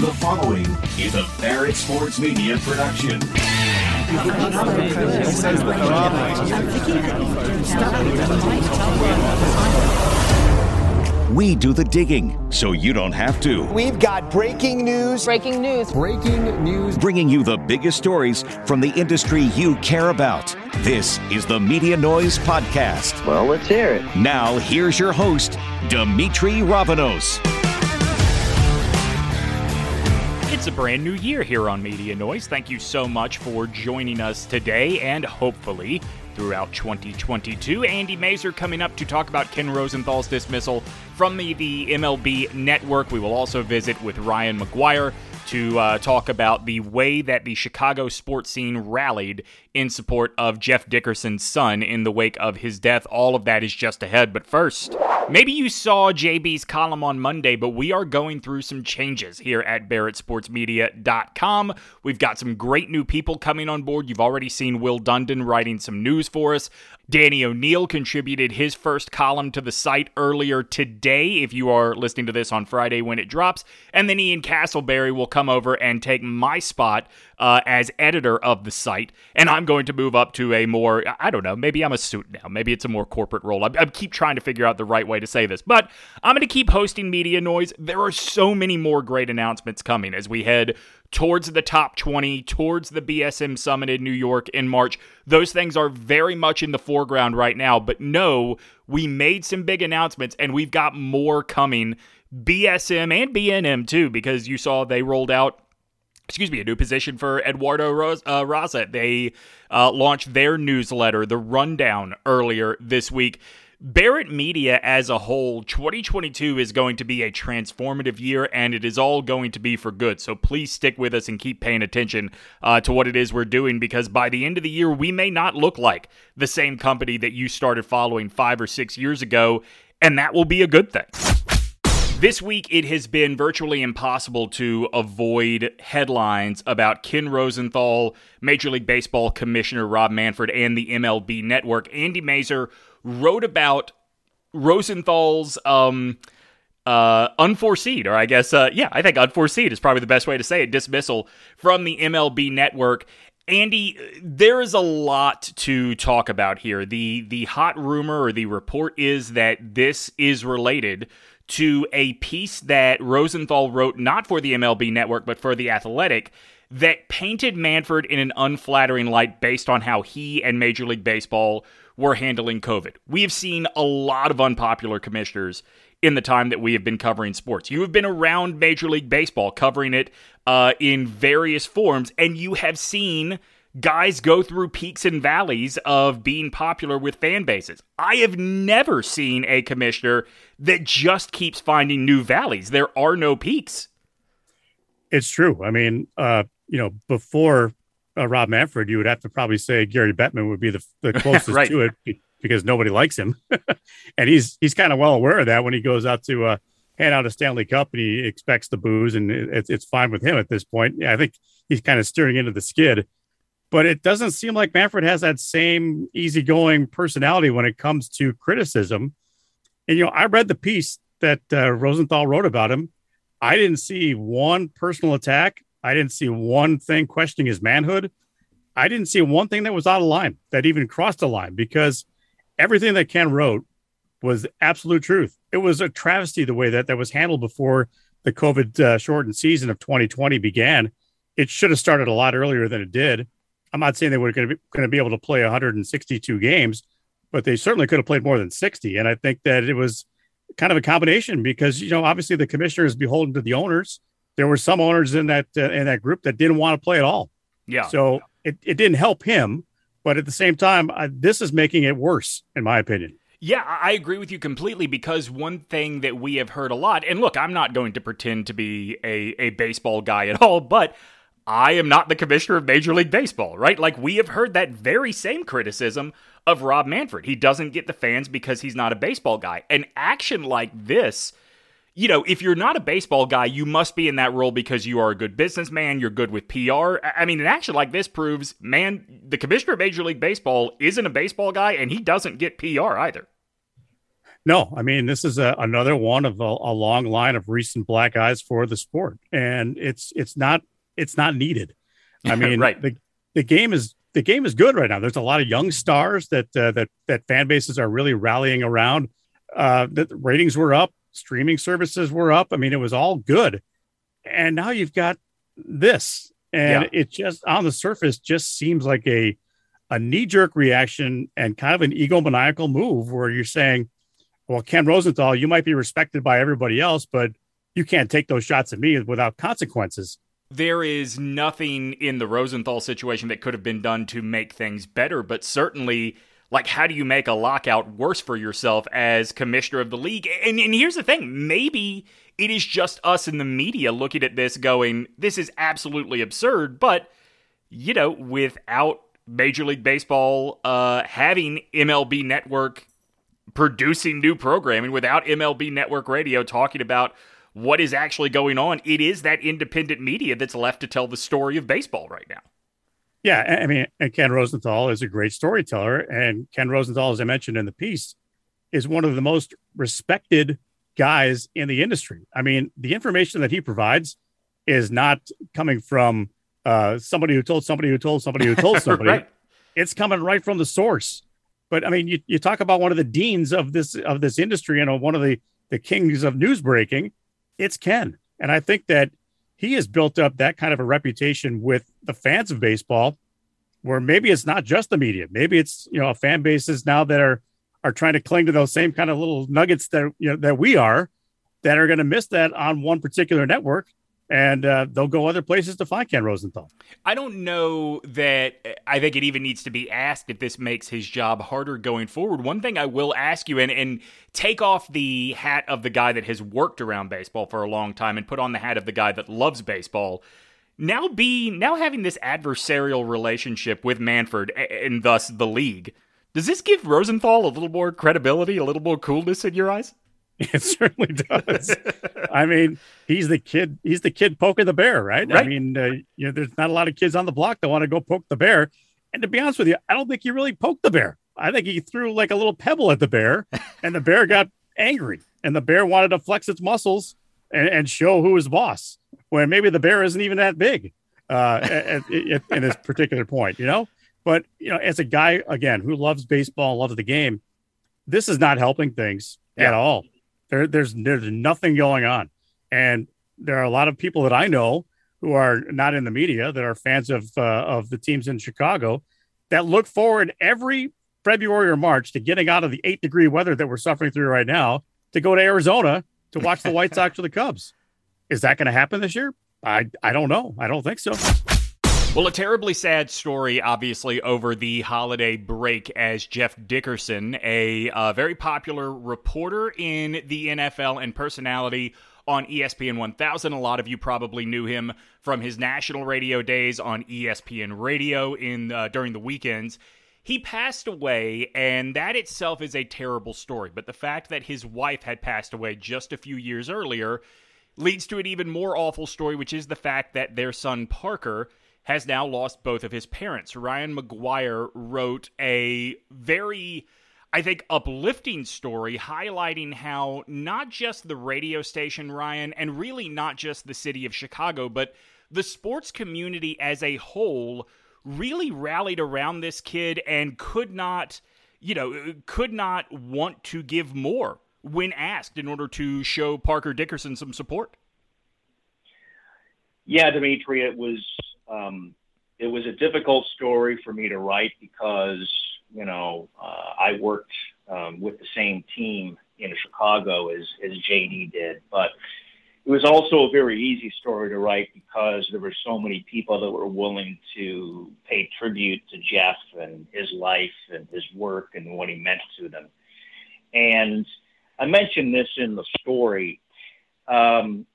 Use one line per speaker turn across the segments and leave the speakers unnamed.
The following is a Barrett Sports Media production. We do the digging so you don't have to.
We've got breaking news.
Breaking news.
Breaking news.
Bringing you the biggest stories from the industry you care about. This is the Media Noise Podcast.
Well, let's hear it.
Now, here's your host, Demetri Ravanos.
It's a brand new year here on Media Noise. Thank you so much for joining us today and hopefully throughout 2022. Andy Masur coming up to talk about Ken Rosenthal's dismissal from the, the MLB network. We will also visit with Ryan Maguire to uh, talk about the way that the Chicago sports scene rallied in support of Jeff Dickerson's son in the wake of his death. All of that is just ahead. But first, maybe you saw JB's column on Monday, but we are going through some changes here at BarrettSportsMedia.com. We've got some great new people coming on board. You've already seen Will Dundon writing some news for us. Danny O'Neill contributed his first column to the site earlier today, if you are listening to this on Friday when it drops. And then Ian Casselberry will come over and take my spot uh, as editor of the site. And I'm going to move up to a more, I don't know, maybe I'm a suit now. Maybe it's a more corporate role. I, I keep trying to figure out the right way to say this. But I'm going to keep hosting Media Noise. There are so many more great announcements coming as we head towards the top 20, towards the BSM Summit in New York in March. Those things are very much in the foreground right now. But no, we made some big announcements and we've got more coming. BSM and BNM too, because you saw they rolled out excuse me, a new position for Eduardo Ros- uh, Razo. They uh, launched their newsletter, The Rundown, earlier this week. Barrett Media as a whole, 2022 is going to be a transformative year and it is all going to be for good. So please stick with us and keep paying attention uh, to what it is we're doing because by the end of the year, we may not look like the same company that you started following five or six years ago, and that will be a good thing. This week, it has been virtually impossible to avoid headlines about Ken Rosenthal, Major League Baseball Commissioner Rob Manfred, and the MLB Network. Andy Masur wrote about Rosenthal's um, uh, unforeseen, or I guess, uh, yeah, I think unforeseen is probably the best way to say it, dismissal from the MLB Network. Andy, there is a lot to talk about here. The the hot rumor or the report is that this is related to a piece that Rosenthal wrote not for the MLB network but for the Athletic that painted Manfred in an unflattering light based on how he and Major League Baseball were handling COVID. We have seen a lot of unpopular commissioners in the time that we have been covering sports. You have been around Major League Baseball covering it uh, in various forms, and you have seen guys go through peaks and valleys of being popular with fan bases. I have never seen a commissioner that just keeps finding new valleys. There are no peaks.
It's true. I mean, uh, you know, before uh, Rob Manfred, you would have to probably say Gary Bettman would be the, the closest
right.
to it because nobody likes him, and he's he's kind of well aware of that when he goes out to uh, hand out a Stanley Cup and he expects the booze, and it, it's fine with him at this point. Yeah, I think he's kind of steering into the skid but it doesn't seem like Manfred has that same easygoing personality when it comes to criticism. And you know, I read the piece that uh, Rosenthal wrote about him. I didn't see one personal attack. I didn't see one thing questioning his manhood. I didn't see one thing that was out of line that even crossed a line because everything that Ken wrote was absolute truth. It was a travesty the way that that was handled before the COVID uh, shortened season of 2020 began. It should have started a lot earlier than it did. I'm not saying they were going to be going to be able to play 162 games, but they certainly could have played more than 60. And I think that it was kind of a combination because you know obviously the commissioner is beholden to the owners. There were some owners in that uh, in that group that didn't want to play at all.
Yeah.
So it, it didn't help him, but at the same time, I, this is making it worse, in my opinion.
Yeah, I agree with you completely because one thing that we have heard a lot, and look, I'm not going to pretend to be a, a baseball guy at all, but I am not the commissioner of Major League Baseball, right? Like we have heard that very same criticism of Rob Manfred. He doesn't get the fans because he's not a baseball guy. An action like this, you know, if you're not a baseball guy, you must be in that role because you are a good businessman, you're good with PR. I mean, an action like this proves, man, the commissioner of Major League Baseball isn't a baseball guy and he doesn't get PR either.
No, I mean this is a, another one of a, a, long line of recent black eyes for the sport, and it's it's not it's not needed. I mean,
right.
the the game is the game is good right now. There's a lot of young stars that uh, that that fan bases are really rallying around. Uh, the ratings were up, streaming services were up. I mean, it was all good, and now you've got this, and yeah. it just on the surface just seems like a a knee jerk reaction and kind of an egomaniacal move where you're saying well, Ken Rosenthal, you might be respected by everybody else, but you can't take those shots at me without consequences.
There is nothing in the Rosenthal situation that could have been done to make things better, but certainly, like, how do you make a lockout worse for yourself as commissioner of the league? And, and here's the thing maybe it is just us in the media looking at this going, this is absolutely absurd, but, you know, without Major League Baseball uh, having MLB Network producing new programming without MLB Network Radio talking about what is actually going on. It is that independent media that's left to tell the story of baseball right now.
Yeah, I mean, and Ken Rosenthal is a great storyteller, and Ken Rosenthal, as I mentioned in the piece, is one of the most respected guys in the industry. I mean, the information that he provides is not coming from uh, somebody who told somebody who told somebody who told somebody. right. It's coming right from the source. But I mean, you, you talk about one of the deans of this of this industry and one of the the kings of news breaking. It's Ken, and I think that he has built up that kind of a reputation with the fans of baseball, where maybe it's not just the media, maybe it's you know a fan bases now that are are trying to cling to those same kind of little nuggets that you know that we are, that are going to miss that on one particular network and uh, they'll go other places to find Ken Rosenthal.
I don't know that I think it even needs to be asked if this makes his job harder going forward. One thing I will ask you, and, and take off the hat of the guy that has worked around baseball for a long time and put on the hat of the guy that loves baseball. Now be now having this adversarial relationship with Manfred and thus the league. Does this give Rosenthal a little more credibility, a little more coolness in your eyes?
It certainly does. I mean, he's the kid. He's the kid poking the bear, right? right. I mean, uh, you know, there's not a lot of kids on the block that want to go poke the bear. And to be honest with you, I don't think he really poked the bear. I think he threw like a little pebble at the bear, and the bear got angry, and the bear wanted to flex its muscles and, and show who was boss. When maybe the bear isn't even that big uh, at, at, at, this particular point, you know. But you know, as a guy again who loves baseball, loves the game, this is not helping things yeah. at all. There, there's there's nothing going on, and there are a lot of people that I know who are not in the media that are fans of uh, of the teams in Chicago that look forward every February or March to getting out of the eight degree weather that we're suffering through right now to go to Arizona to watch the White Sox or the Cubs. Is that going to happen this year? I I don't know. I don't think so.
Well, a terribly sad story, obviously, over the holiday break as Jeff Dickerson, a uh, very popular reporter in the NFL and personality on ESPN 1000. A lot of you probably knew him from his national radio days on ESPN Radio in uh, during the weekends. He passed away, and that itself is a terrible story. But the fact that his wife had passed away just a few years earlier leads to an even more awful story, which is the fact that their son Parker has now lost both of his parents. Ryan Maguire wrote a very, I think, uplifting story highlighting how not just the radio station, Ryan, and really not just the city of Chicago, but the sports community as a whole really rallied around this kid and could not, you know, could not want to give more when asked in order to show Parker Dickerson some support.
Yeah, Demetri, it was um, it was a difficult story for me to write because you know uh, I worked um, with the same team in Chicago as as JD did, but it was also a very easy story to write because there were so many people that were willing to pay tribute to Jeff and his life and his work and what he meant to them. And I mentioned this in the story. Um,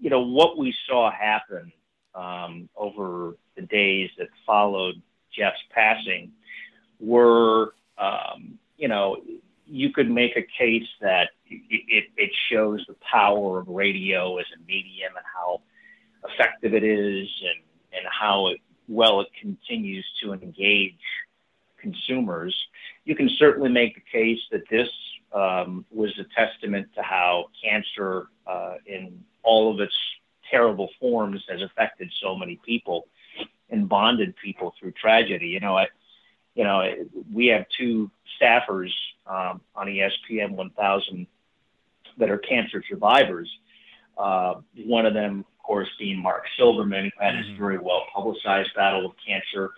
you know what we saw happen um, over the days that followed Jeff's passing were, um, you know, you could make a case that it, it, shows the power of radio as a medium and how effective it is and, and how it, well it continues to engage consumers. You can certainly make the case that this um, was a testament to how cancer, uh, in all of its forms, has affected so many people and bonded people through tragedy. You know, I, you know, we have two staffers um, on ESPN 1000 that are cancer survivors. Uh, one of them, of course, being Mark Silverman, who had mm-hmm. his very well publicized battle with cancer,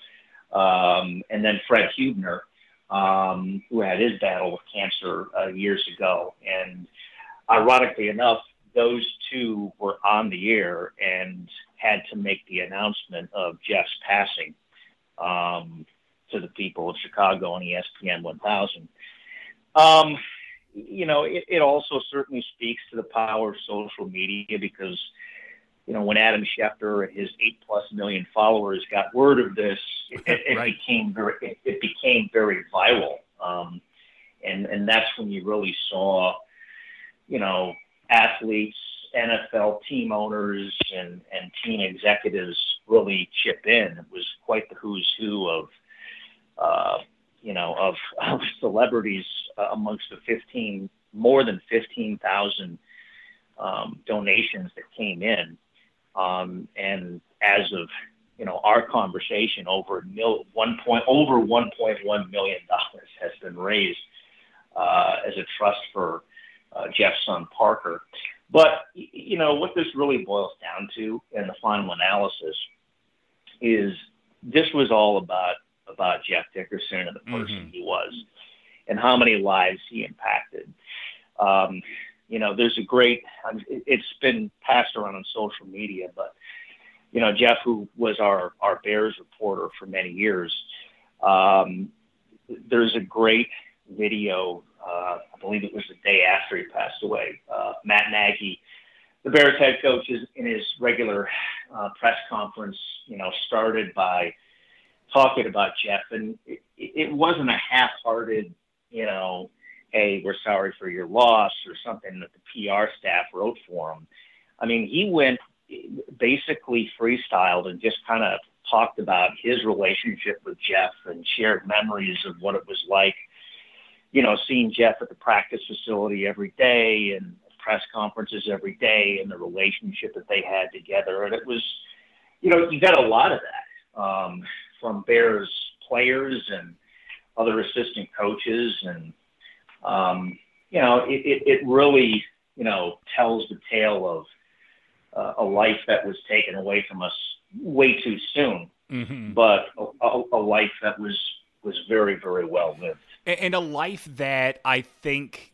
um, and then Fred Hubner, um, who had his battle with cancer uh, years ago. And ironically enough, those two were on the air and had to make the announcement of Jeff's passing um, to the people of Chicago on ESPN 1000. Um, you know, it, it also certainly speaks to the power of social media because, you know, when Adam Schefter and his eight plus million followers got word of this, it, it right. became very it, it, became very viral, um, and and that's when you really saw, you know, athletes, NFL team owners, and and team executives really chip in. It was quite the who's who of. Uh, you know, of, of celebrities uh, amongst the 15, more than 15,000 um, donations that came in. Um, and as of, you know, our conversation, over mil, one point, over 1.1 million dollars has been raised uh, as a trust for uh, Jeff's son Parker. But you know what this really boils down to in the final analysis is this was all about about Jeff Dickerson and the person mm-hmm. he was and how many lives he impacted. Um, you know, there's a great, it's been passed around on social media, but, you know, Jeff, who was our, our Bears reporter for many years, um, there's a great video. Uh, I believe it was the day after he passed away. Uh, Matt Nagy, the Bears head coach, is in his regular uh, press conference, you know, started by talking about Jeff, and it, it wasn't a half-hearted, you know, hey, we're sorry for your loss or something that the PR staff wrote for him. I mean, he went basically freestyled and just kind of talked about his relationship with Jeff and shared memories of what it was like, you know, seeing Jeff at the practice facility every day and press conferences every day and the relationship that they had together. And it was, you know, you got a lot of that. Um, from Bears players and other assistant coaches, and um, you know, it, it, it really you know tells the tale of uh, a life that was taken away from us way too soon, mm-hmm. but a, a, life that was was very very well lived,
and a life that I think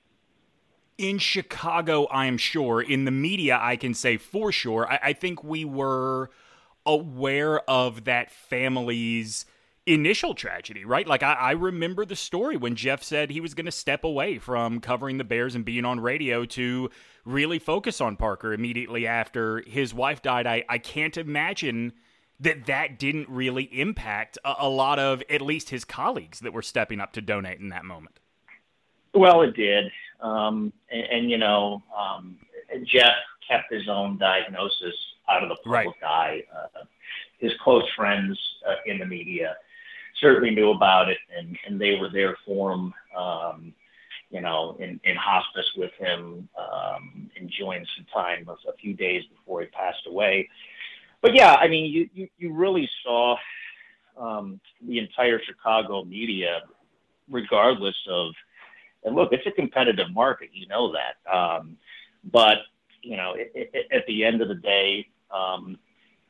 in Chicago, I am sure. In the media, I can say for sure. I, I think we were aware of that family's initial tragedy, right? Like I, I, remember the story when Jeff said he was going to step away from covering the Bears and being on radio to really focus on Parker immediately after his wife died. I, I can't imagine that that didn't really impact a, a lot of at least his colleagues that were stepping up to donate in that moment.
Well, it did. Um, and, and, you know, um, Jeff kept his own diagnosis out of the public right. eye. Uh, his close friends uh, in the media certainly knew about it, and, and they were there for him. Um, you know, in, in hospice with him, um, enjoying some time a, a few days before he passed away. But yeah, I mean, you you, you really saw um, the entire Chicago media, regardless of, and look, it's a competitive market, you know that. Um, but you know, it, it, at the end of the day, um,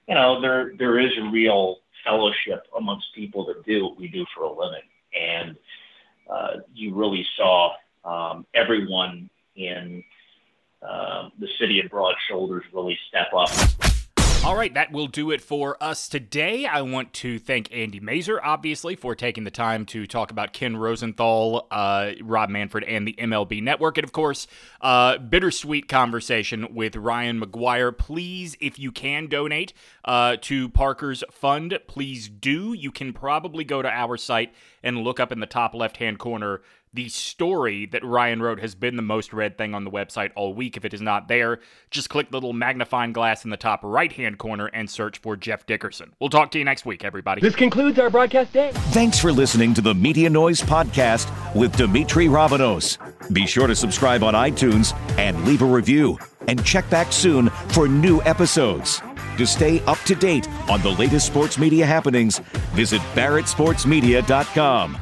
you know, there there is a real fellowship amongst people that do what we do for a living, and uh, you really saw um, everyone in uh, the city of Broad Shoulders really step up.
All right, that will do it for us today. I want to thank Andy Masur, obviously, for taking the time to talk about Ken Rosenthal, uh, Rob Manfred, and the MLB Network. And of course, uh, bittersweet conversation with Ryan Maguire. Please, if you can donate uh, to Parker's fund, please do. You can probably go to our site and look up in the top left hand corner the story that Ryan wrote has been the most read thing on the website all week. If it is not there, just click the little magnifying glass in the top right hand corner and search for Jeff Dickerson. We'll talk to you next week, everybody.
This concludes our broadcast day.
Thanks for listening to the Media Noise Podcast with Demetri Ravanos. Be sure to subscribe on iTunes and leave a review. And check back soon for new episodes. To stay up to date on the latest sports media happenings, visit barrettsportsmedia.com.